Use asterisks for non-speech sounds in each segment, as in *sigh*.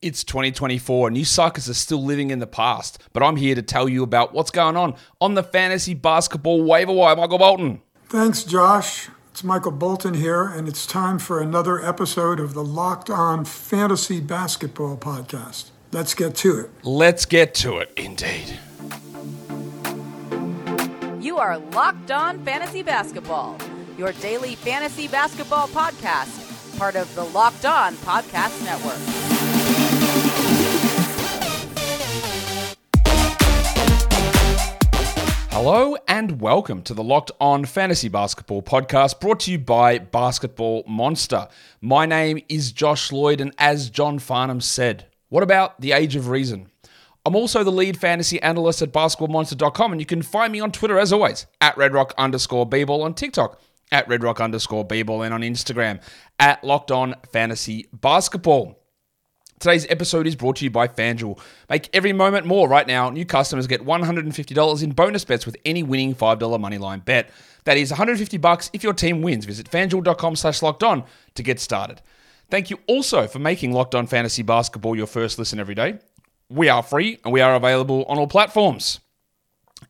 It's 2024 and you suckers are still living in the past, but I'm here to tell you about what's going on on the fantasy basketball waiver wire. Michael Bolton. Thanks, Josh. It's Michael Bolton here, and it's time for another episode of the Locked On Fantasy Basketball Podcast. Let's get to it. Let's get to it, indeed. You are Locked On Fantasy Basketball, your daily fantasy basketball podcast, part of the Locked On Podcast Network. Hello and welcome to the Locked On Fantasy Basketball podcast brought to you by Basketball Monster. My name is Josh Lloyd, and as John Farnham said, what about the age of reason? I'm also the lead fantasy analyst at basketballmonster.com, and you can find me on Twitter as always at redrock underscore bball, on TikTok at redrock underscore bball, and on Instagram at Locked On Fantasy Basketball. Today's episode is brought to you by FanDuel. Make every moment more right now. New customers get $150 in bonus bets with any winning $5 moneyline bet. That is 150 bucks if your team wins. Visit fanduel.com slash locked on to get started. Thank you also for making Locked On Fantasy Basketball your first listen every day. We are free and we are available on all platforms.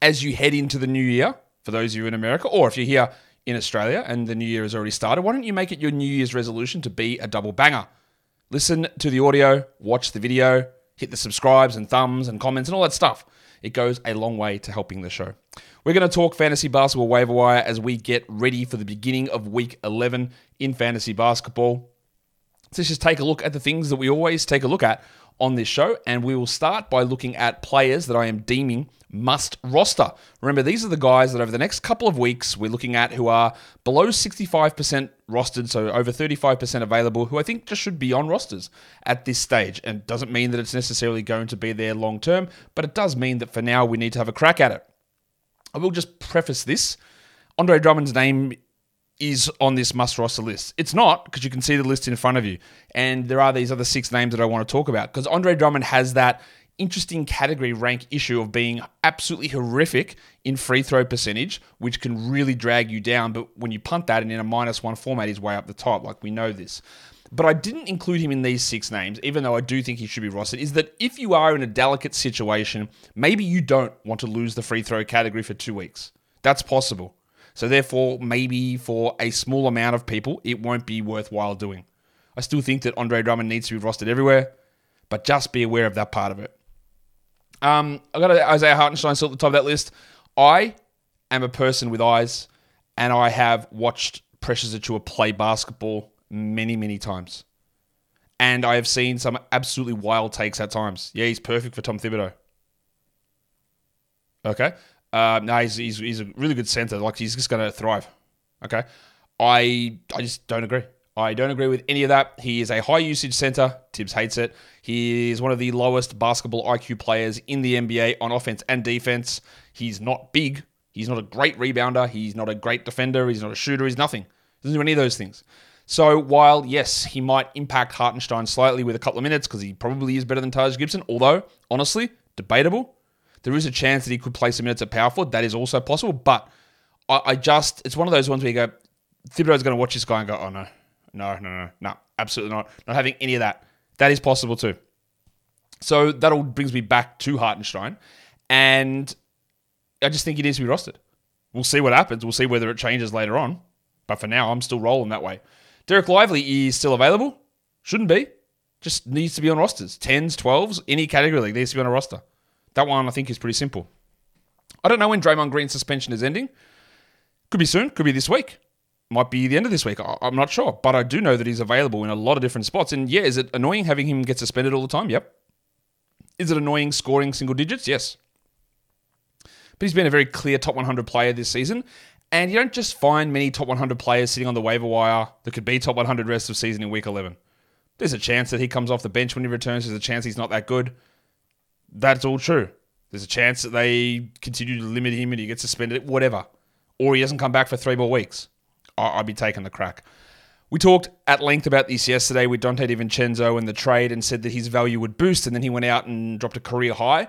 As you head into the new year, for those of you in America, or if you're here in Australia and the new year has already started, why don't you make it your New Year's resolution to be a double banger? Listen to the audio, watch the video, hit the subscribes and thumbs and comments and all that stuff. It goes a long way to helping the show. We're going to talk fantasy basketball waiver wire as we get ready for the beginning of week 11 in fantasy basketball. Let's just take a look at the things that we always take a look at on this show, and we will start by looking at players that I am deeming must roster. Remember, these are the guys that over the next couple of weeks we're looking at who are below 65% rostered, so over 35% available, who I think just should be on rosters at this stage. And doesn't mean that it's necessarily going to be there long term, but it does mean that for now we need to have a crack at it. I will just preface this. Andre Drummond's name is on this must roster list. It's not because you can see the list in front of you. And there are these other six names that I want to talk about because Andre Drummond has that interesting category rank issue of being absolutely horrific in free throw percentage, which can really drag you down. But when you punt that and in a minus one format, he's way up the top. Like we know this. But I didn't include him in these six names, even though I do think he should be rostered. Is that if you are in a delicate situation, maybe you don't want to lose the free throw category for two weeks. That's possible. So therefore, maybe for a small amount of people, it won't be worthwhile doing. I still think that Andre Drummond needs to be rostered everywhere, but just be aware of that part of it. Um, I got Isaiah Hartenstein still at the top of that list. I am a person with eyes, and I have watched Precious Achiuwa play basketball many, many times. And I have seen some absolutely wild takes at times. Yeah, he's perfect for Tom Thibodeau. Okay. Uh, no, he's, he's, he's a really good center. Like, he's just going to thrive. Okay. I I just don't agree. I don't agree with any of that. He is a high usage center. Tibbs hates it. He is one of the lowest basketball IQ players in the NBA on offense and defense. He's not big. He's not a great rebounder. He's not a great defender. He's not a shooter. He's nothing. He Doesn't do any of those things. So while yes, he might impact Hartenstein slightly with a couple of minutes because he probably is better than Taj Gibson, although honestly debatable. There is a chance that he could play some minutes at power forward. That is also possible. But I, I just it's one of those ones where you go, Thibodeau's going to watch this guy and go, oh no, no, no, no, no, absolutely not. Not having any of that. That is possible too. So that all brings me back to Hartenstein, and I just think he needs to be rostered. We'll see what happens. We'll see whether it changes later on. But for now, I'm still rolling that way. Derek Lively is still available. Shouldn't be. Just needs to be on rosters. 10s, 12s, any category league needs to be on a roster. That one I think is pretty simple. I don't know when Draymond Green's suspension is ending. Could be soon, could be this week might be the end of this week. I'm not sure, but I do know that he's available in a lot of different spots. And yeah, is it annoying having him get suspended all the time? Yep. Is it annoying scoring single digits? Yes. But he's been a very clear top 100 player this season. And you don't just find many top 100 players sitting on the waiver wire that could be top 100 rest of season in week 11. There's a chance that he comes off the bench when he returns. There's a chance he's not that good. That's all true. There's a chance that they continue to limit him and he gets suspended, whatever. Or he doesn't come back for three more weeks. I'd be taking the crack. We talked at length about this yesterday with Donte DiVincenzo and the trade and said that his value would boost, and then he went out and dropped a career high.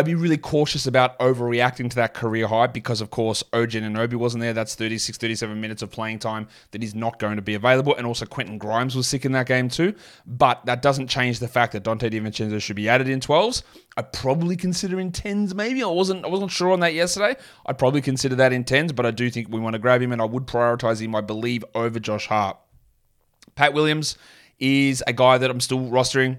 I'd be really cautious about overreacting to that career high because, of course, OG Obi wasn't there. That's 36, 37 minutes of playing time that is not going to be available. And also, Quentin Grimes was sick in that game too. But that doesn't change the fact that Donte DiVincenzo should be added in 12s. I'd probably consider in 10s, maybe. I wasn't, I wasn't sure on that yesterday. I'd probably consider that in 10s, but I do think we want to grab him, and I would prioritize him, I believe, over Josh Hart. Pat Williams is a guy that I'm still rostering.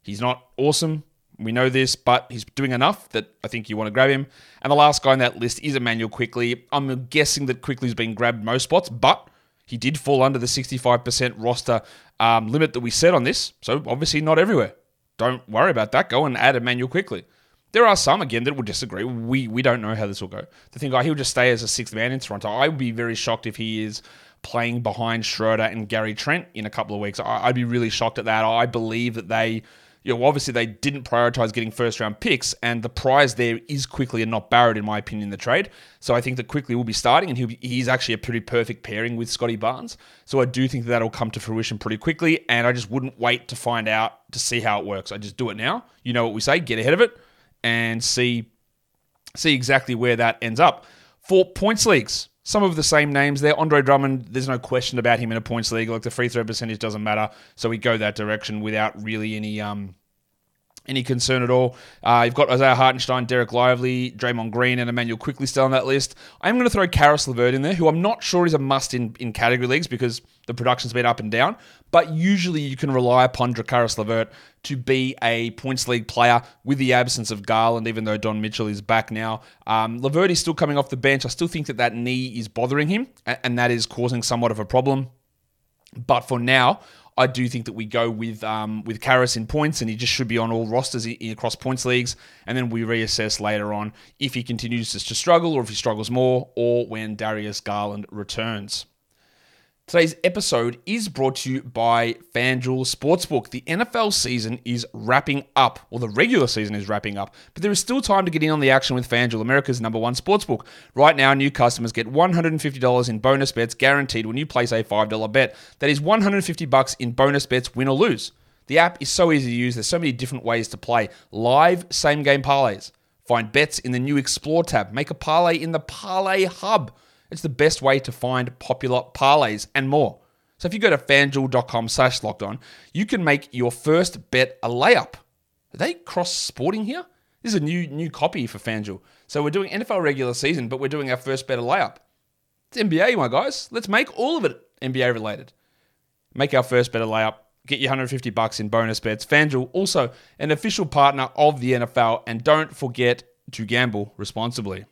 He's not awesome. We know this, but he's doing enough that I think you want to grab him. And the last guy on that list is Immanuel Quickley. I'm guessing that Quickley's been grabbed most spots, but he did fall under the 65% roster um, limit that we set on this. So obviously not everywhere. Don't worry about that. Go and add Immanuel Quickley. There are some again that will disagree. We we don't know how this will go. The thing, oh, he'll just stay as a sixth man in Toronto. I would be very shocked if he is playing behind Schroeder and Gary Trent in a couple of weeks. I'd be really shocked at that. I believe that they you know, obviously they didn't prioritize getting first round picks, and the prize there is Quickley and not Barrett, in my opinion, in the trade. So I think that Quickley will be starting, and be, he's actually a pretty perfect pairing with Scottie Barnes. So I do think that that'll come to fruition pretty quickly, and I just wouldn't wait to find out to see how it works. I just do it now. You know what we say, get ahead of it, and see see exactly where that ends up. For points leagues, some of the same names there. Andre Drummond, there's no question about him in a points league. Like the free throw percentage doesn't matter, so we go that direction without really any um any concern at all. Uh, you've got Isaiah Hartenstein, Derek Lively, Draymond Green, and Immanuel Quickley still on that list. I'm going to throw Caris LeVert in there, who I'm not sure is a must in, in category leagues because the production's been up and down. But usually you can rely upon Caris LeVert to be a points league player with the absence of Garland, even though Don Mitchell is back now. Um, LeVert is still coming off the bench. I still think that that knee is bothering him, and that is causing somewhat of a problem. But for now, I do think that we go with um, with Caris in points, and he just should be on all rosters across points leagues, and then we reassess later on if he continues to struggle or if he struggles more, or when Darius Garland returns. Today's episode is brought to you by FanDuel Sportsbook. The NFL season is wrapping up, or the regular season is wrapping up, but there is still time to get in on the action with FanDuel, America's number one sportsbook. Right now, new customers get $150 in bonus bets guaranteed when you place a $5 bet. That is 150 bucks in bonus bets, win or lose. The app is so easy to use. There's so many different ways to play. Live same game parlays. Find bets in the new Explore tab. Make a parlay in the Parlay Hub. It's the best way to find popular parlays and more. So if you go to fanduel.com slash locked on, you can make your first bet a layup. Are they cross sporting here? This is a new new copy for FanDuel. So we're doing NFL regular season, but we're doing our first bet a layup. It's NBA, my guys. Let's make all of it NBA related. Make our first bet a layup. Get you 150 bucks in bonus bets. FanDuel, also an official partner of the NFL, and don't forget to gamble responsibly.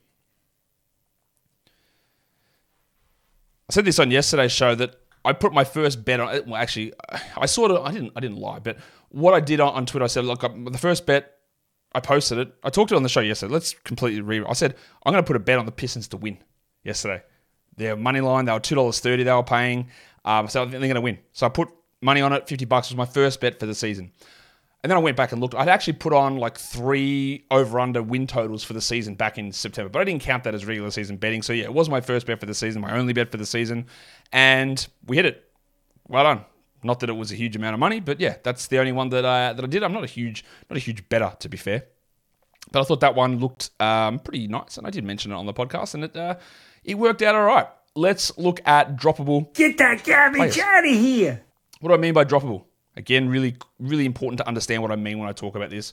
I said this on yesterday's show that I put my first bet on. Well, actually, I sort of I didn't I didn't lie, but what I did on, Twitter, I said, look, the first bet I posted it. I talked it on the show yesterday. Let's completely re. I said I'm going to put a bet on the Pistons to win yesterday. Their money line, they were two dollars thirty. They were paying, um, so they're going to win. So I put money on it. Fifty bucks was my first bet for the season. And then I went back and looked. I'd actually put on like three over under win totals for the season back in September, but I didn't count that as regular season betting. So yeah, it was my first bet for the season, my only bet for the season, and we hit it. Well done. Not that it was a huge amount of money, but yeah, that's the only one that I that I did. I'm not a huge not a huge better to be fair, but I thought that one looked um, pretty nice, and I did mention it on the podcast, and it uh, it worked out all right. Let's look at droppable. Get that garbage players. out of here. What do I mean by droppable? Again, really, really important to understand what I mean when I talk about this.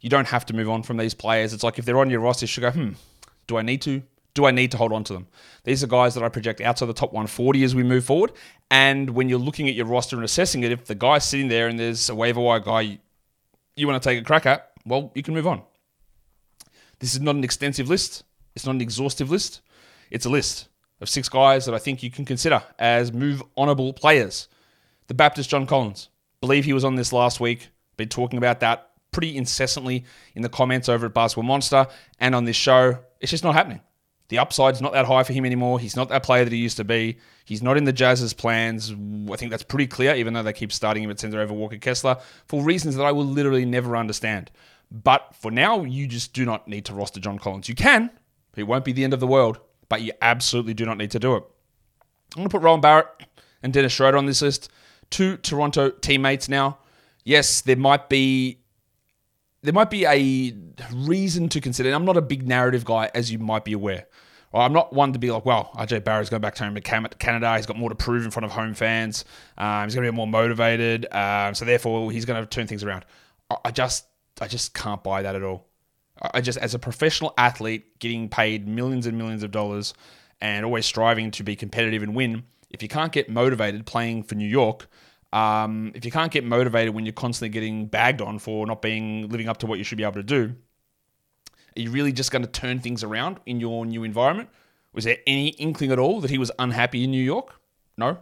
You don't have to move on from these players. It's like if they're on your roster, you should go, hmm, do I need to? Do I need to hold on to them? These are guys that I project outside the top 140 as we move forward. And when you're looking at your roster and assessing it, if the guy's sitting there and there's a waiver wire guy you want to take a crack at, well, you can move on. This is not an extensive list. It's not an exhaustive list. It's a list of six guys that I think you can consider as move honorable players. The Baptist John Collins, believe he was on this last week. Been talking about that pretty incessantly in the comments over at Basketball Monster and on this show. It's just not happening. The upside's not that high for him anymore. He's not that player that he used to be. He's not in the Jazz's plans. I think that's pretty clear, even though they keep starting him at center over Walker Kessler for reasons that I will literally never understand. But for now, you just do not need to roster John Collins. You can, it won't be the end of the world, but you absolutely do not need to do it. I'm going to put Rowan Barrett and Dennis Schroeder on this list two Toronto teammates now. Yes, there might be there might be a reason to consider. I'm not a big narrative guy, as you might be aware. I'm not one to be like, well, RJ Barrett's going back to home Canada. He's got more to prove in front of home fans. Um, he's going to be more motivated. Um, so therefore, he's going to turn things around. I just, I just can't buy that at all. I just, as a professional athlete, getting paid millions and millions of dollars, and always striving to be competitive and win. If you can't get motivated playing for New York, um, if you can't get motivated when you're constantly getting bagged on for not being living up to what you should be able to do, are you really just going to turn things around in your new environment? Was there any inkling at all that he was unhappy in New York? No.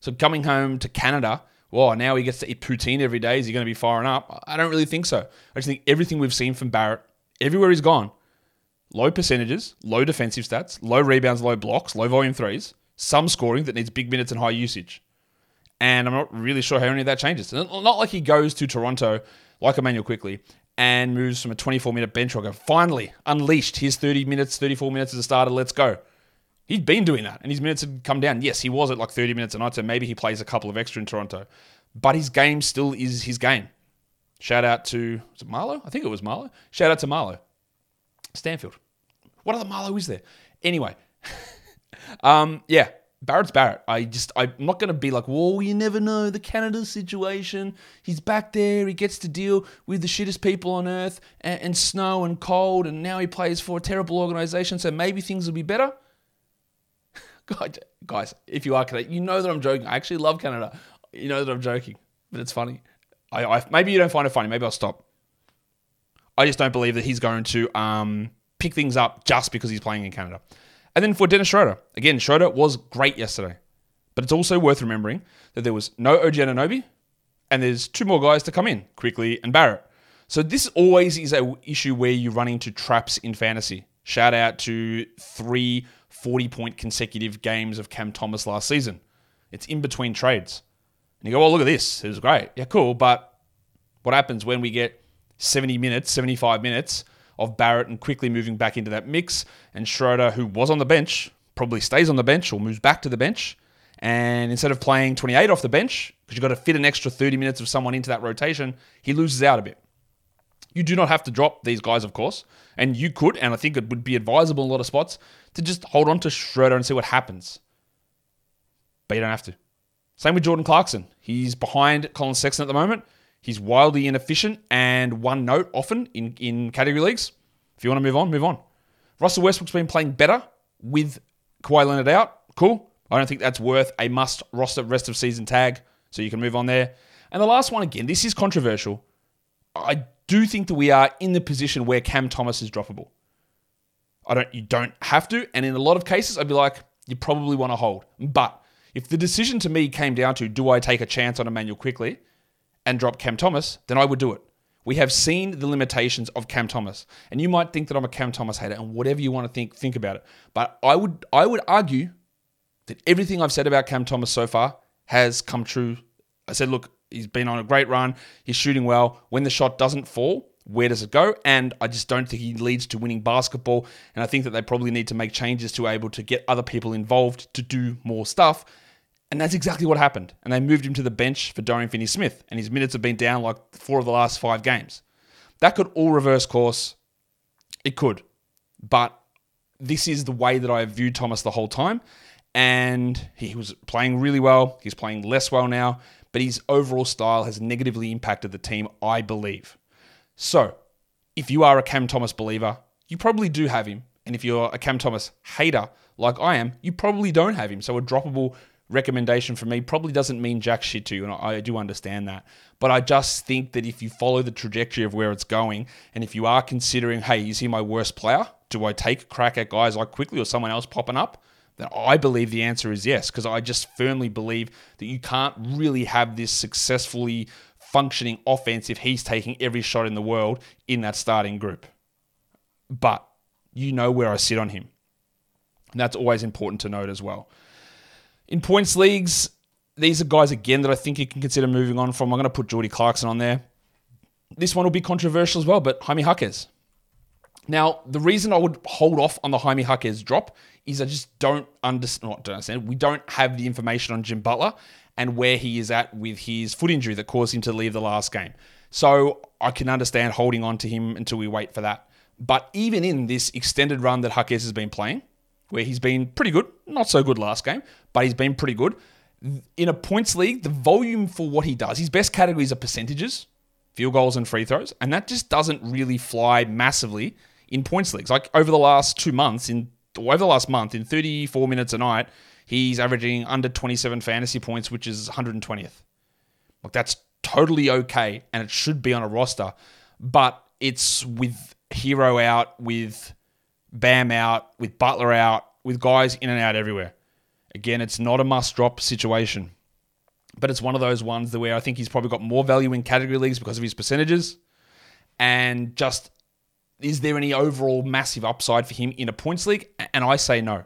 So coming home to Canada, well, now he gets to eat poutine every day. Is he going to be firing up? I don't really think so. I just think everything we've seen from Barrett, everywhere he's gone, low percentages, low defensive stats, low rebounds, low blocks, low volume threes, some scoring that needs big minutes and high usage. And I'm not really sure how any of that changes. Not like he goes to Toronto like Immanuel Quickley, and moves from a 24 minute bench rocker. Finally, unleashed his 30 minutes, 34 minutes as a starter. Let's go. He'd been doing that, and his minutes had come down. Yes, he was at like 30 minutes a night, so maybe he plays a couple of extra in Toronto. But his game still is his game. Shout out to was it? I think it was Marlo. Shout out to Marlo. Stanfield. What other Marlo is there? Anyway, *laughs* um, yeah, Barrett's Barrett. I just I'm not gonna be like, whoa, you never know the Canada situation. He's back there. He gets to deal with the shittest people on earth and, and snow and cold, and now he plays for a terrible organization. So maybe things will be better. *laughs* God, guys, if you are Canada, you know that I'm joking. I actually love Canada. You know that I'm joking, but it's funny. I, I maybe you don't find it funny. Maybe I'll stop. I just don't believe that he's going to um, pick things up just because he's playing in Canada. And then for Dennis Schroeder, again, Schroeder was great yesterday. But it's also worth remembering that there was no OG Anunoby, and there's two more guys to come in, Quickley and Barrett. So this always is a issue where you run into traps in fantasy. Shout out to three 40 point consecutive games of Cam Thomas last season. It's in between trades. And you go, oh, look at this. It was great. Yeah, cool. But what happens when we get 70 minutes, 75 minutes of Barrett and Quickley moving back into that mix. And Schroeder, who was on the bench, probably stays on the bench or moves back to the bench. And instead of playing 28 off the bench, because you've got to fit an extra 30 minutes of someone into that rotation, he loses out a bit. You do not have to drop these guys, of course. And you could, and I think it would be advisable in a lot of spots, to just hold on to Schroeder and see what happens. But you don't have to. Same with Jordan Clarkson. He's behind Collin Sexton at the moment. He's wildly inefficient and one note often in, in category leagues. If you want to move on, move on. Russell Westbrook's been playing better with Kawhi Leonard out. Cool. I don't think that's worth a must roster rest of season tag, so you can move on there. And the last one again, this is controversial. I do think that we are in the position where Cam Thomas is droppable. I don't you don't have to, and in a lot of cases, I'd be like, you probably want to hold. But if the decision to me came down to do I take a chance on Immanuel Quickley, and drop Cam Thomas, then I would do it. We have seen the limitations of Cam Thomas. And you might think that I'm a Cam Thomas hater and whatever you want to think, think about it. But I would I would argue that everything I've said about Cam Thomas so far has come true. I said, look, he's been on a great run. He's shooting well. When the shot doesn't fall, where does it go? And I just don't think he leads to winning basketball. And I think that they probably need to make changes to able to get other people involved to do more stuff. And that's exactly what happened. And they moved him to the bench for Dorian Finney Smith, and his minutes have been down like four of the last five games. That could all reverse course. It could. But this is the way that I have viewed Thomas the whole time. And he was playing really well. He's playing less well now, but his overall style has negatively impacted the team, I believe. So, if you are a Cam Thomas believer, you probably do have him. And if you're a Cam Thomas hater, like I am, you probably don't have him. So, a droppable recommendation from me probably doesn't mean jack shit to you, and I, do understand that. But I just think that if you follow the trajectory of where it's going, and if you are considering, hey, is he my worst player? Do I take a crack at guys like Quickley or someone else popping up? Then I believe the answer is yes, because I just firmly believe that you can't really have this successfully functioning offense if he's taking every shot in the world in that starting group. But you know where I sit on him. And that's always important to note as well. In points leagues, these are guys again that I think you can consider moving on from. I'm going to put Jordy Clarkson on there. This one will be controversial as well, but Jaime Jaquez. Now, the reason I would hold off on the Jaime Jaquez drop is I just don't understand. Don't understand. We don't have the information on Jim Butler, and where he is at with his foot injury that caused him to leave the last game. So I can understand holding on to him until we wait for that. But even in this extended run that Jaquez has been playing, where he's been pretty good, not so good last game, but he's been pretty good. In a points league, the volume for what he does, his best categories are percentages, field goals, and free throws, and that just doesn't really fly massively in points leagues. Like over the last two months, in over the last month, in 34 minutes a night, he's averaging under 27 fantasy points, which is 120th. Like that's totally okay, and it should be on a roster, but it's with Herro out, with Bam out, with Butler out, with guys in and out everywhere. Again, it's not a must drop situation, but it's one of those ones that where I think he's probably got more value in category leagues because of his percentages. And just, is there any overall massive upside for him in a points league? And I say no.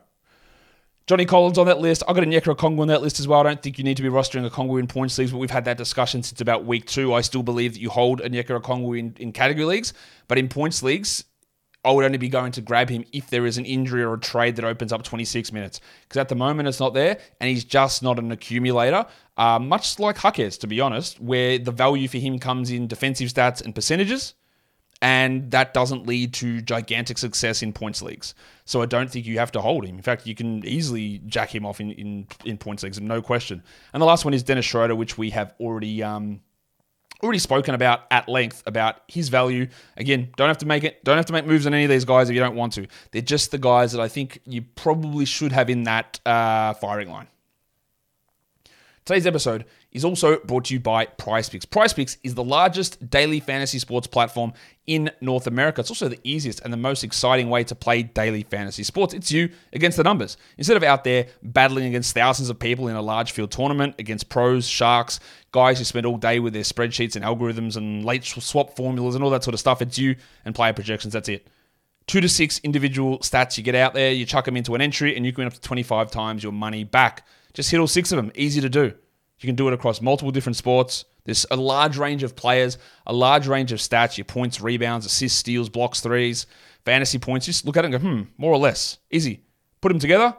Johnny Collins on that list. I've got a Onyeka Okongwu on that list as well. I don't think you need to be rostering a Okongwu in points leagues, but we've had that discussion since about week two. I still believe that you hold a Onyeka Okongwu in, in category leagues, but in points leagues, I would only be going to grab him if there is an injury or a trade that opens up 26 minutes. Because at the moment it's not there, and he's just not an accumulator. Uh, much like Jaquez, to be honest, where the value for him comes in defensive stats and percentages, and that doesn't lead to gigantic success in points leagues. So I don't think you have to hold him. In fact, you can easily jack him off in, in, in points leagues, no question. And the last one is Dennis Schroeder, which we have already um, already spoken about at length about his value. Again, don't have to make it, don't have to make moves on any of these guys if you don't want to. They're just the guys that I think you probably should have in that uh, firing line. Today's episode is also brought to you by PrizePicks. PrizePicks is the largest daily fantasy sports platform in North America. It's also the easiest and the most exciting way to play daily fantasy sports. It's you against the numbers. Instead of out there battling against thousands of people in a large field tournament, against pros, sharks, guys who spend all day with their spreadsheets and algorithms and late swap formulas and all that sort of stuff, it's you and player projections. That's it two to six individual stats you get out there, you chuck them into an entry, and you can win up to 25 times your money back. Just hit all six of them. Easy to do. You can do it across multiple different sports. There's a large range of players, a large range of stats, your points, rebounds, assists, steals, blocks, threes, fantasy points. Just look at it and go, hmm, more or less. Easy. Put them together,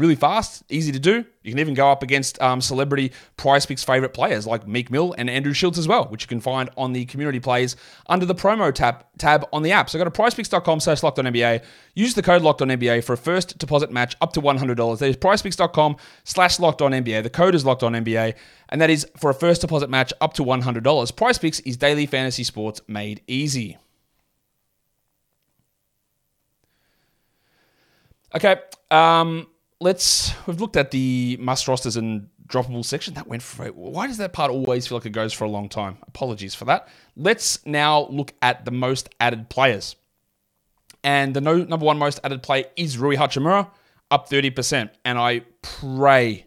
really fast, easy to do. You can even go up against um, celebrity PrizePicks favorite players like Meek Mill and Andrew Schulz as well, which you can find on the community plays under the promo tab tab on the app. So go to prizepicks.com slash locked on NBA. Use the code locked on NBA for a first deposit match up to $100. That is prizepicks.com slash locked on NBA. The code is locked on NBA, and that is for a first deposit match up to $100. PrizePicks is daily fantasy sports made easy. Okay. Um, let's we've looked at the must rosters and droppable section. That went for why does that part always feel like it goes for a long time? Apologies for that. Let's now look at the most added players. And the no, number one most added player is Rui Hachimura up 30% and I pray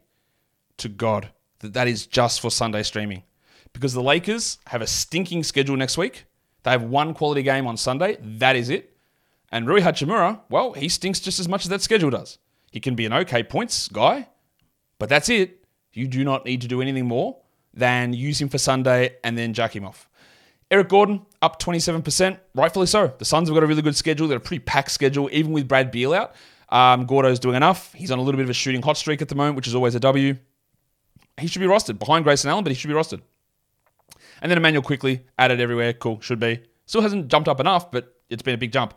to God that that is just for Sunday streaming. Because the Lakers have a stinking schedule next week. They have one quality game on Sunday. That is it. And Rui Hachimura well he stinks just as much as that schedule does he can be an okay points guy, but that's it. You do not need to do anything more than use him for Sunday and then jack him off. Eric Gordon up 27%, rightfully so. The Suns have got a really good schedule. They're a pretty packed schedule, even with Brad Beal out. Um, Gordo's doing enough. He's on a little bit of a shooting hot streak at the moment, which is always a W. He should be rostered behind Grayson Allen, but he should be rostered. And then Immanuel Quickley added everywhere. Cool, should be. Still hasn't jumped up enough, but it's been a big jump.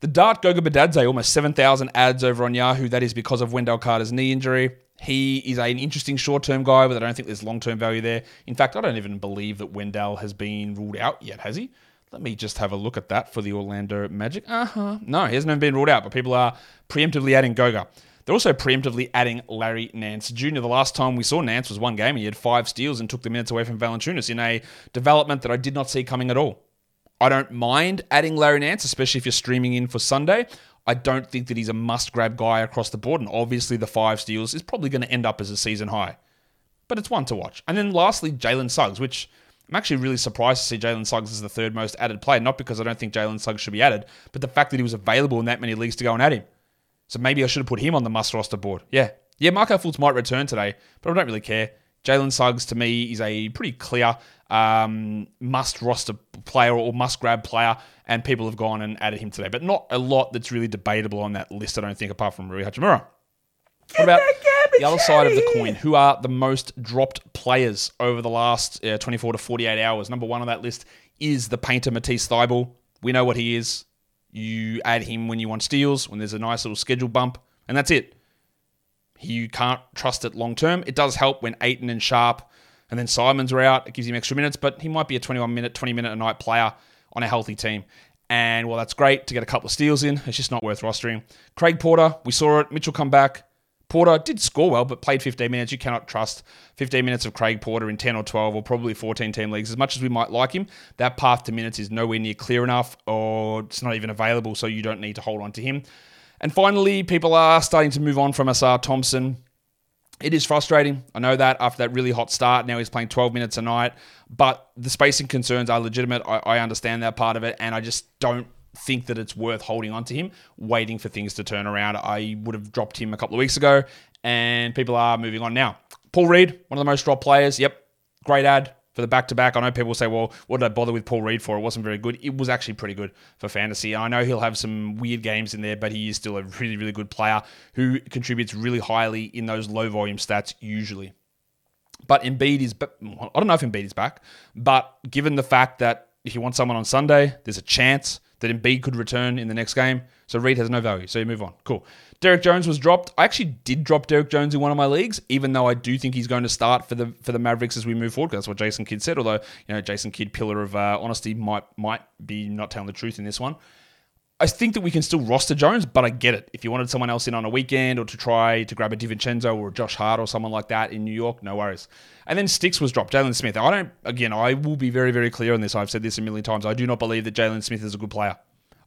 The Dart Goga Bitadze, almost 7,000 ads over on Yahoo. That is because of Wendell Carter's knee injury. He is an interesting short term guy, but I don't think there's long term value there. In fact, I don't even believe that Wendell has been ruled out yet, has he? Let me just have a look at that for the Orlando Magic. Uh huh. No, he hasn't even been ruled out, but people are preemptively adding Goga. They're also preemptively adding Larry Nance Jr. The last time we saw Nance was one game. He had five steals and took the minutes away from Valanciunas in a development that I did not see coming at all. I don't mind adding Larry Nance, especially if you're streaming in for Sunday. I don't think that he's a must grab guy across the board. And obviously, the five steals is probably going to end up as a season high. But it's one to watch. And then lastly, Jalen Suggs, which I'm actually really surprised to see Jalen Suggs as the third most added player. Not because I don't think Jalen Suggs should be added, but the fact that he was available in that many leagues to go and add him. So maybe I should have put him on the must roster board. Yeah. Yeah, Markelle Fultz might return today, but I don't really care. Jalen Suggs to me is a pretty clear um, must roster player or must grab player, and people have gone and added him today. But not a lot that's really debatable on that list, I don't think, apart from Rui Hachimura. What about the other side of the coin? Who are the most dropped players over the last uh, 24 to 48 hours? Number one on that list is the painter Matisse Thybulle. We know what he is. You add him when you want steals, when there's a nice little schedule bump, and that's it. You can't trust it long term. It does help when Ayton and Sharpe and then Simons are out. It gives him extra minutes, but he might be a 21 minute, 20 minute a night player on a healthy team. And well, that's great to get a couple of steals in. It's just not worth rostering. Craig Porter, we saw it. Mitchell come back. Porter did score well, but played 15 minutes. You cannot trust 15 minutes of Craig Porter in 10 or 12 or probably 14 team leagues. As much as we might like him, that path to minutes is nowhere near clear enough or it's not even available, so you don't need to hold on to him. And finally, people are starting to move on from Ausar Thompson. It is frustrating. I know that after that really hot start, now he's playing 12 minutes a night, but the spacing concerns are legitimate. I, I understand that part of it, and I just don't think that it's worth holding on to him, waiting for things to turn around. I would have dropped him a couple of weeks ago, and people are moving on now. Paul Reed, one of the most dropped players. Yep, great ad for the back to back. I know people say, well, what did I bother with Paul Reed for? It wasn't very good. It was actually pretty good for fantasy. I know he'll have some weird games in there, but he is still a really, really good player who contributes really highly in those low volume stats usually. But Embiid is, I don't know if Embiid is back, but given the fact that if you want someone on Sunday, there's a chance that Embiid could return in the next game. So Reed has no value. So you move on. Cool. Derrick Jones was dropped. I actually did drop Derrick Jones in one of my leagues, even though I do think he's going to start for the for the Mavericks as we move forward. That's what Jason Kidd said. Although you know Jason Kidd, pillar of uh, honesty, might might be not telling the truth in this one. I think that we can still roster Jones, but I get it. If you wanted someone else in on a weekend or to try to grab a DiVincenzo or a Josh Hart or someone like that in New York, no worries. And then Stix was dropped. Jalen Smith. I don't. Again, I will be very very clear on this. I've said this a million times. I do not believe that Jalen Smith is a good player.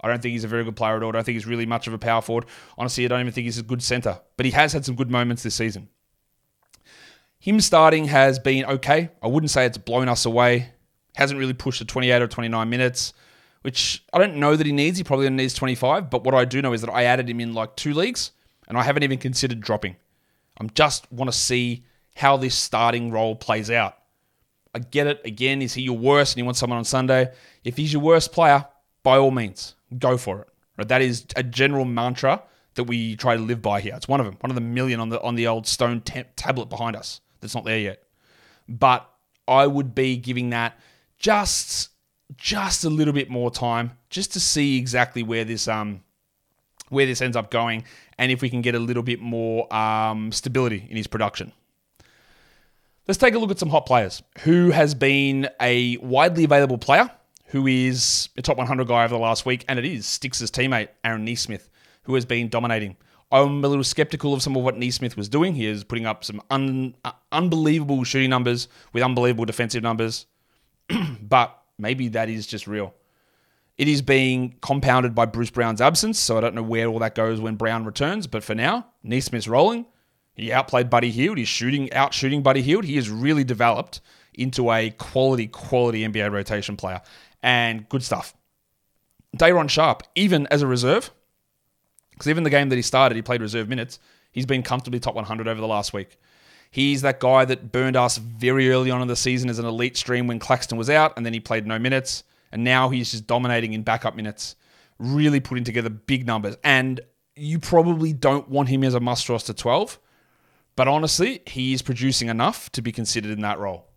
I don't think he's a very good player at all. I don't think he's really much of a power forward. Honestly, I don't even think he's a good center. But he has had some good moments this season. Him starting has been okay. I wouldn't say it's blown us away. Hasn't really pushed to 28 or 29 minutes, which I don't know that he needs. He probably needs 25. But what I do know is that I added him in like two leagues, and I haven't even considered dropping. I just want to see how this starting role plays out. I get it. Again, is he your worst and you want someone on Sunday? If he's your worst player, by all means, go for it. Right? That is a general mantra that we try to live by here. It's one of them, one of the million on the on the old stone t- tablet behind us that's not there yet. But I would be giving that just just a little bit more time, just to see exactly where this um where this ends up going, and if we can get a little bit more um, stability in his production. Let's take a look at some hot players. Who has been a widely available player who is a top 100 guy over the last week, and it is Stix's teammate, Aaron Nesmith, who has been dominating. I'm a little skeptical of some of what Nesmith was doing. He is putting up some un- uh, unbelievable shooting numbers with unbelievable defensive numbers, *clears throat* but maybe that is just real. It is being compounded by Bruce Brown's absence, so I don't know where all that goes when Brown returns. But for now, Nesmith's rolling. He outplayed Buddy Hield. He's shooting out shooting Buddy Hield. He has really developed into a quality, quality NBA rotation player and good stuff. Day'Ron Sharpe, even as a reserve, because even the game that he started, he played reserve minutes. He's been comfortably top 100 over the last week. He's that guy that burned us very early on in the season as an elite stream when Claxton was out, and then he played no minutes. And now he's just dominating in backup minutes, really putting together big numbers. And you probably don't want him as a must roster 12, but honestly, he is producing enough to be considered in that role.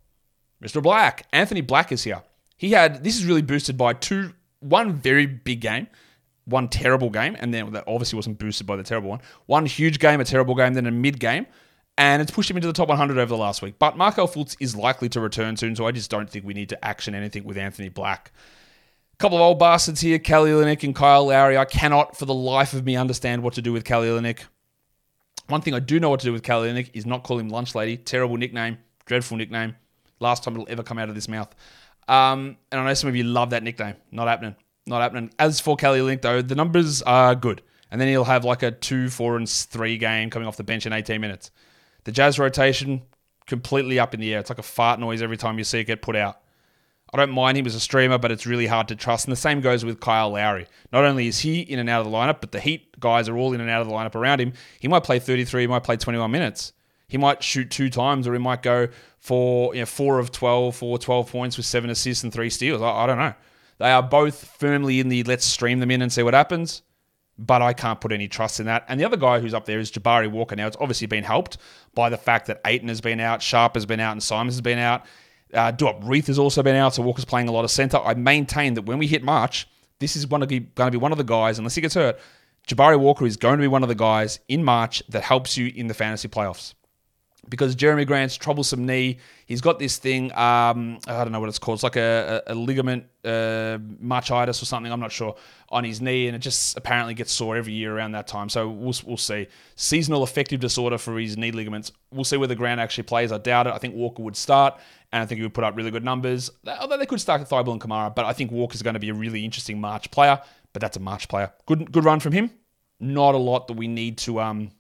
Mr. Black, Anthony Black is here. He had this is really boosted by two one very big game, one terrible game, and then that obviously wasn't boosted by the terrible one. One huge game, a terrible game, then a mid game, and it's pushed him into the top 100 over the last week. But Markelle Fultz is likely to return soon, so I just don't think we need to action anything with Anthony Black. A couple of old bastards here, Kelly Olynyk and Kyle Lowry. I cannot for the life of me understand what to do with Kelly Olynyk. One thing I do know what to do with Kelly Olynyk is not call him Lunch Lady. Terrible nickname, dreadful nickname. Last time it'll ever come out of this mouth. Um, and I know some of you love that nickname. Not happening. Not happening. As for Kelly Olynyk, though, the numbers are good. And then he'll have like a two, four, and three game coming off the bench in 18 minutes. The Jazz rotation, completely up in the air. It's like a fart noise every time you see it get put out. I don't mind him as a streamer, but it's really hard to trust. And the same goes with Kyle Lowry. Not only is he in and out of the lineup, but the Heat guys are all in and out of the lineup around him. He might play 33, he might play 21 minutes. He might shoot two times, or he might go for you know, four of 12 for 12 points with seven assists and three steals. I, I don't know. They are both firmly in the let's stream them in and see what happens. but I can't put any trust in that. And the other guy who's up there is Jabari Walker. Now, it's obviously been helped by the fact that Ayton has been out, Sharpe has been out, and Simons has been out. Uh, Duop Reath has also been out, so Walker's playing a lot of center. I maintain that when we hit March, this is going to be one of the guys, unless he gets hurt, Jabari Walker is going to be one of the guys in March that helps you in the fantasy playoffs because Jerami Grant's troublesome knee. He's got this thing. Um, I don't know what it's called. It's like a, a, a ligament uh, marchitis or something. I'm not sure on his knee, and it just apparently gets sore every year around that time. So we'll we'll see. Seasonal affective disorder for his knee ligaments. We'll see whether Grant actually plays. I doubt it. I think Walker would start, and I think he would put up really good numbers. Although they could start Thybulle and Camara, but I think Walker's going to be a really interesting March player. But that's a March player. Good good run from him. Not a lot that we need to um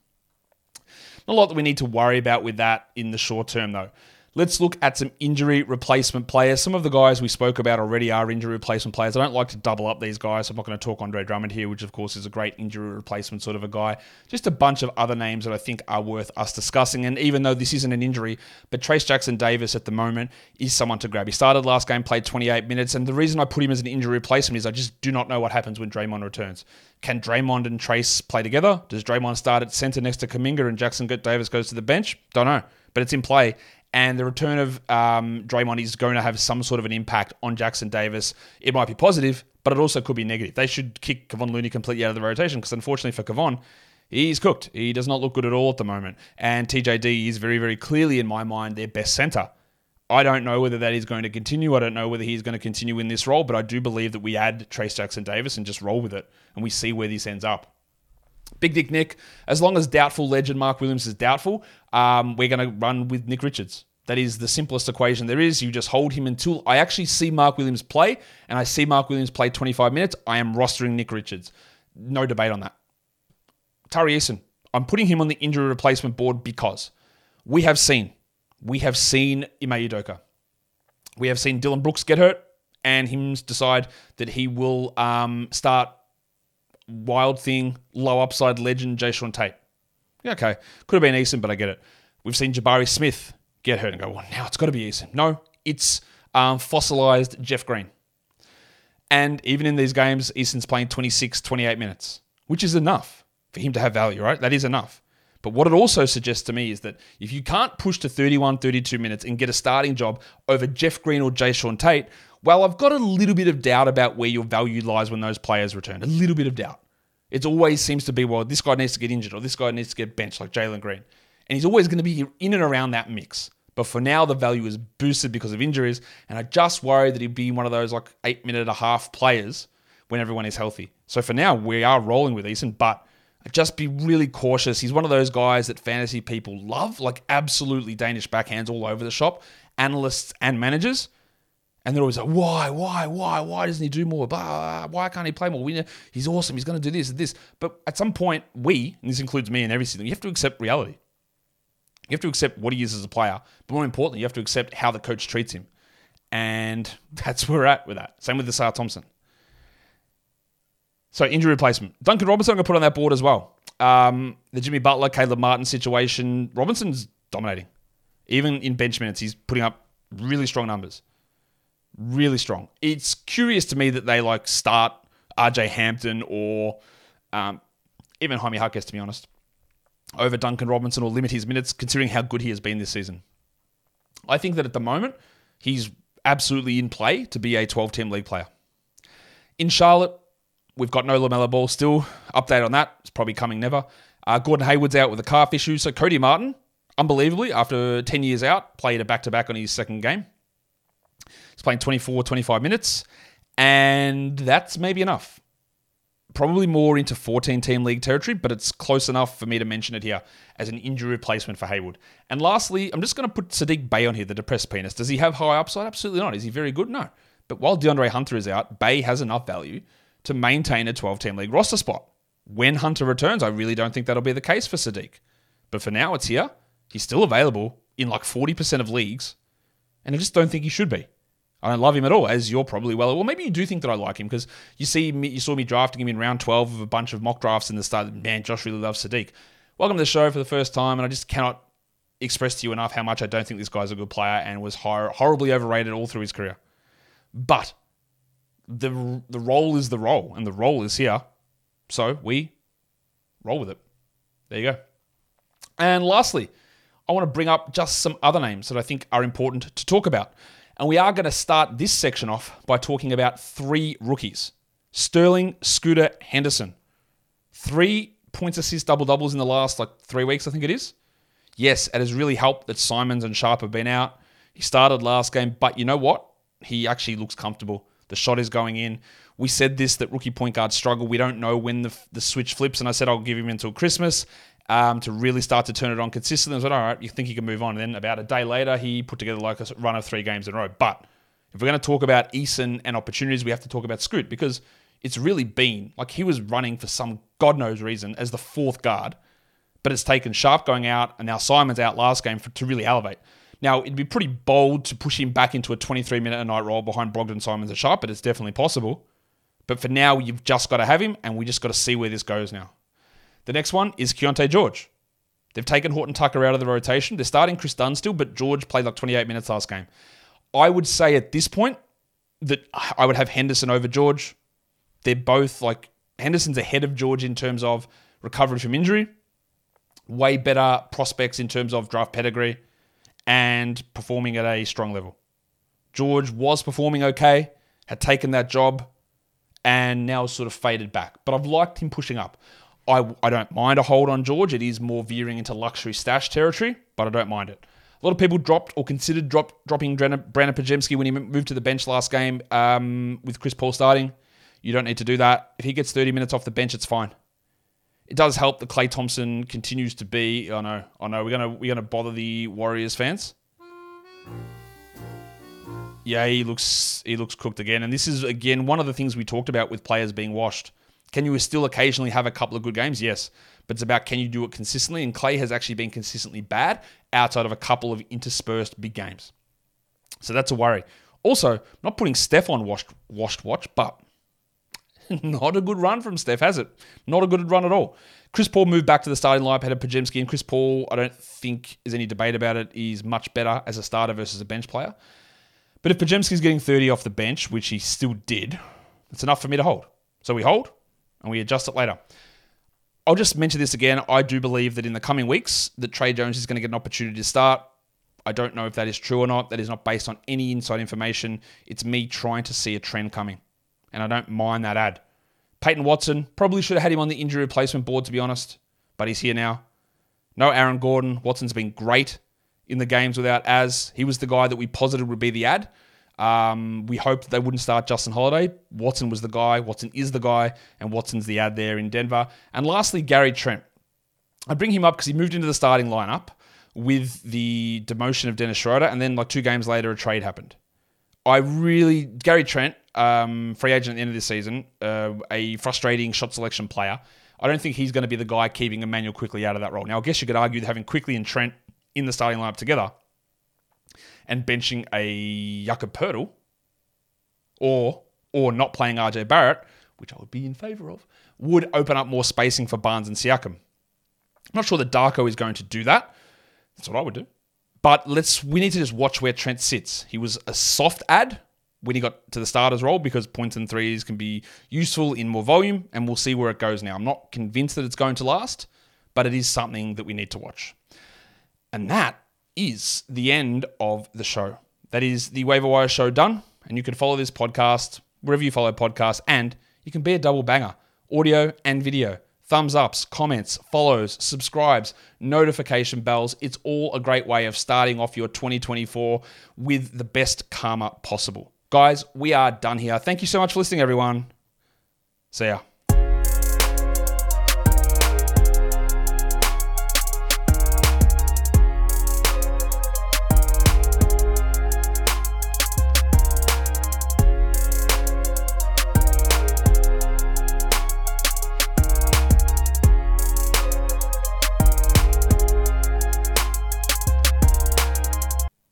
not a lot that we need to worry about with that in the short term, though. Let's look at some injury replacement players. Some of the guys we spoke about already are injury replacement players. I don't like to double up these guys. I'm not going to talk Andre Drummond here, which of course is a great injury replacement sort of a guy. Just a bunch of other names that I think are worth us discussing. And even though this isn't an injury, but Trayce Jackson Davis at the moment is someone to grab. He started last game, played 28 minutes, and the reason I put him as an injury replacement is I just do not know what happens when Draymond returns. Can Draymond and Trayce play together? Does Draymond start at center next to Kuminga and Jackson Davis goes to the bench? Don't know, but it's in play and the return of um, Draymond is going to have some sort of an impact on Jackson Davis. It might be positive, but it also could be negative. They should kick Kevon Looney completely out of the rotation because, unfortunately for Kevon, he's cooked. He does not look good at all at the moment. And TJD is very, very clearly, in my mind, their best center. I don't know whether that is going to continue. I don't know whether he's going to continue in this role, but I do believe that we add Trayce Jackson Davis and just roll with it and we see where this ends up. Big Dick Nick, as long as doubtful legend Mark Williams is doubtful, um, we're going to run with Nick Richards. That is the simplest equation there is. You just hold him until I actually see Mark Williams play, and I see Mark Williams play 25 minutes. I am rostering Nick Richards. No debate on that. Tari Eason, I'm putting him on the injury replacement board because we have seen, we have seen Ime Udoka. We have seen Dillon Brooks get hurt and him decide that he will um, start wild thing, low upside legend Jae'Sean Tate. Yeah, okay. Could have been Eason, but I get it. We've seen Jabari Smith get hurt and go, well, now it's got to be Eason. No, it's um, fossilized Jeff Green. And even in these games, Eason's playing 26, 28 minutes, which is enough for him to have value, right? That is enough. But what it also suggests to me is that if you can't push to 31, 32 minutes and get a starting job over Jeff Green or Jae'Sean Tate, well, I've got a little bit of doubt about where your value lies when those players return. A little bit of doubt. It always seems to be, well, this guy needs to get injured or this guy needs to get benched, like Jalen Green and he's always going to be in and around that mix. But for now, the value is boosted because of injuries, and I just worry that he'd be one of those like eight minute and a half players when everyone is healthy. So for now, we are rolling with Eason, but just be really cautious. He's one of those guys that fantasy people love, like absolutely Danish backhands all over the shop, analysts and managers. And they're always like, why, why, why, why doesn't he do more? Blah, why can't he play more? We, he's awesome. He's going to do this and this. But at some point, we, and this includes me and every season, you have to accept reality. You have to accept what he is as a player, but more importantly, you have to accept how the coach treats him. And *laughs* that's where we're at with that. Same with the Ausar Thompson. So injury replacement. Duncan Robinson, I'm going to put on that board as well. Um, the Jimmy Butler, Caleb Martin situation. Robinson's dominating. Even in bench minutes, he's putting up really strong numbers. Really strong. It's curious to me that they like start RJ Hampton or um, even Jaime Jaquez, to be honest over Duncan Robinson or limit his minutes, considering how good he has been this season. I think that at the moment, he's absolutely in play to be a 12 team league player. In Charlotte, we've got no LaMelo Ball still. Update on that. It's probably coming never. Uh, Gordon Hayward's out with a calf issue. So Cody Martin, unbelievably, after 10 years out, played a back to back on his second game. He's playing 24, 25 minutes. And that's maybe enough probably more into 14 team league territory, but it's close enough for me to mention it here as an injury replacement for Hayward. And lastly, I'm just going to put Saddiq Bey on here, the depressed penis. Does he have high upside? Absolutely not. Is he very good? No. But while DeAndre Hunter is out, Bey has enough value to maintain a 12 team league roster spot. When Hunter returns, I really don't think that'll be the case for Saddiq. But for now, it's here. He's still available in like 40% of leagues, and I just don't think he should be. I don't love him at all, as you're probably well. Well, maybe you do think that I like him because you see, me, you saw me drafting him in round 12 of a bunch of mock drafts in the start. Man, Josh really loves Saddiq. Welcome to the show for the first time, and I just cannot express to you enough how much I don't think this guy's a good player and was hor- horribly overrated all through his career. But the the role is the role, and the role is here. So we roll with it. There you go. And lastly, I want to bring up just some other names that I think are important to talk about. And we are going to start this section off by talking about three rookies Sterling, Scooter, Henderson. Three points, assists, double doubles in the last like three weeks, I think it is. Yes, it has really helped that Simons and Sharpe have been out. He started last game, but you know what? He actually looks comfortable. The shot is going in. We said this that rookie point guards struggle. We don't know when the, the switch flips, and I said I'll give him until Christmas um, to really start to turn it on consistently. I said, all right, you think he can move on. And then about a day later, he put together like a run of three games in a row. But if we're going to talk about Eason and opportunities, we have to talk about Scoot because it's really been like he was running for some God knows reason as the fourth guard, but it's taken Sharpe going out and now Simon's out last game for, to really elevate. Now, it'd be pretty bold to push him back into a 23 minute a night role behind Brogdon, Simons, and Sharpe, but it's definitely possible. But for now, you've just got to have him, and we just got to see where this goes now. The next one is Keyonte George. They've taken Horton Tucker out of the rotation. They're starting Kris Dunn still, but George played like 28 minutes last game. I would say at this point that I would have Henderson over George. They're both like Henderson's ahead of George in terms of recovery from injury, way better prospects in terms of draft pedigree, and performing at a strong level. George was performing okay, had taken that job, and now sort of faded back. But I've liked him pushing up. I, I don't mind a hold on George. It is more veering into luxury stash territory, but I don't mind it. A lot of people dropped or considered drop, dropping Brandin Podziemski when he moved to the bench last game um, with Chris Paul starting. You don't need to do that. If he gets 30 minutes off the bench, it's fine. It does help that Klay Thompson continues to be. I know, I know. We're gonna we're gonna bother the Warriors fans. Yeah, he looks he looks cooked again, and this is again one of the things we talked about with players being washed. Can you still occasionally have a couple of good games? Yes. But it's about can you do it consistently? And Klay has actually been consistently bad outside of a couple of interspersed big games. So that's a worry. Also, not putting Steph on washed, washed watch, but *laughs* not a good run from Steph, has it? Not a good run at all. Chris Paul moved back to the starting lineup ahead of Podziemski, and Chris Paul, I don't think there's any debate about it, is much better as a starter versus a bench player. But if Podziemski's getting 30 off the bench, which he still did, it's enough for me to hold. So we hold and we adjust it later. I'll just mention this again. I do believe that in the coming weeks that Tre Jones is going to get an opportunity to start. I don't know if that is true or not. That is not based on any inside information. It's me trying to see a trend coming. And I don't mind that ad. Peyton Watson, probably should have had him on the injury replacement board, to be honest, but he's here now. No Aaron Gordon. Watson's been great in the games without as. He was the guy that we posited would be the ad. Um, we hoped they wouldn't start Justin Holiday. Watson was the guy. Watson is the guy, and Watson's the ad there in Denver. And lastly, Gary Trent. I bring him up because he moved into the starting lineup with the demotion of Dennis Schroeder, and then like two games later, a trade happened. I really Gary Trent, um, free agent at the end of this season, uh, a frustrating shot selection player. I don't think he's going to be the guy keeping Immanuel Quickley out of that role. Now, I guess you could argue that having Quickley and Trent in the starting lineup together and benching a Jakob Poeltl or or not playing RJ Barrett, which I would be in favour of, would open up more spacing for Barnes and Siakam. I'm not sure that Darko is going to do that. That's what I would do. But let's we need to just watch where Trent sits. He was a soft ad when he got to the starters role because points and threes can be useful in more volume, and we'll see where it goes now. I'm not convinced that it's going to last, but it is something that we need to watch. And that is the end of the show. That is the waiver wire show done. And you can follow this podcast wherever you follow podcasts, and you can be a double banger audio and video. Thumbs ups, comments, follows, subscribes, notification bells. It's all a great way of starting off your 2024 with the best karma possible. Guys, we are done here. Thank you so much for listening, everyone. See ya.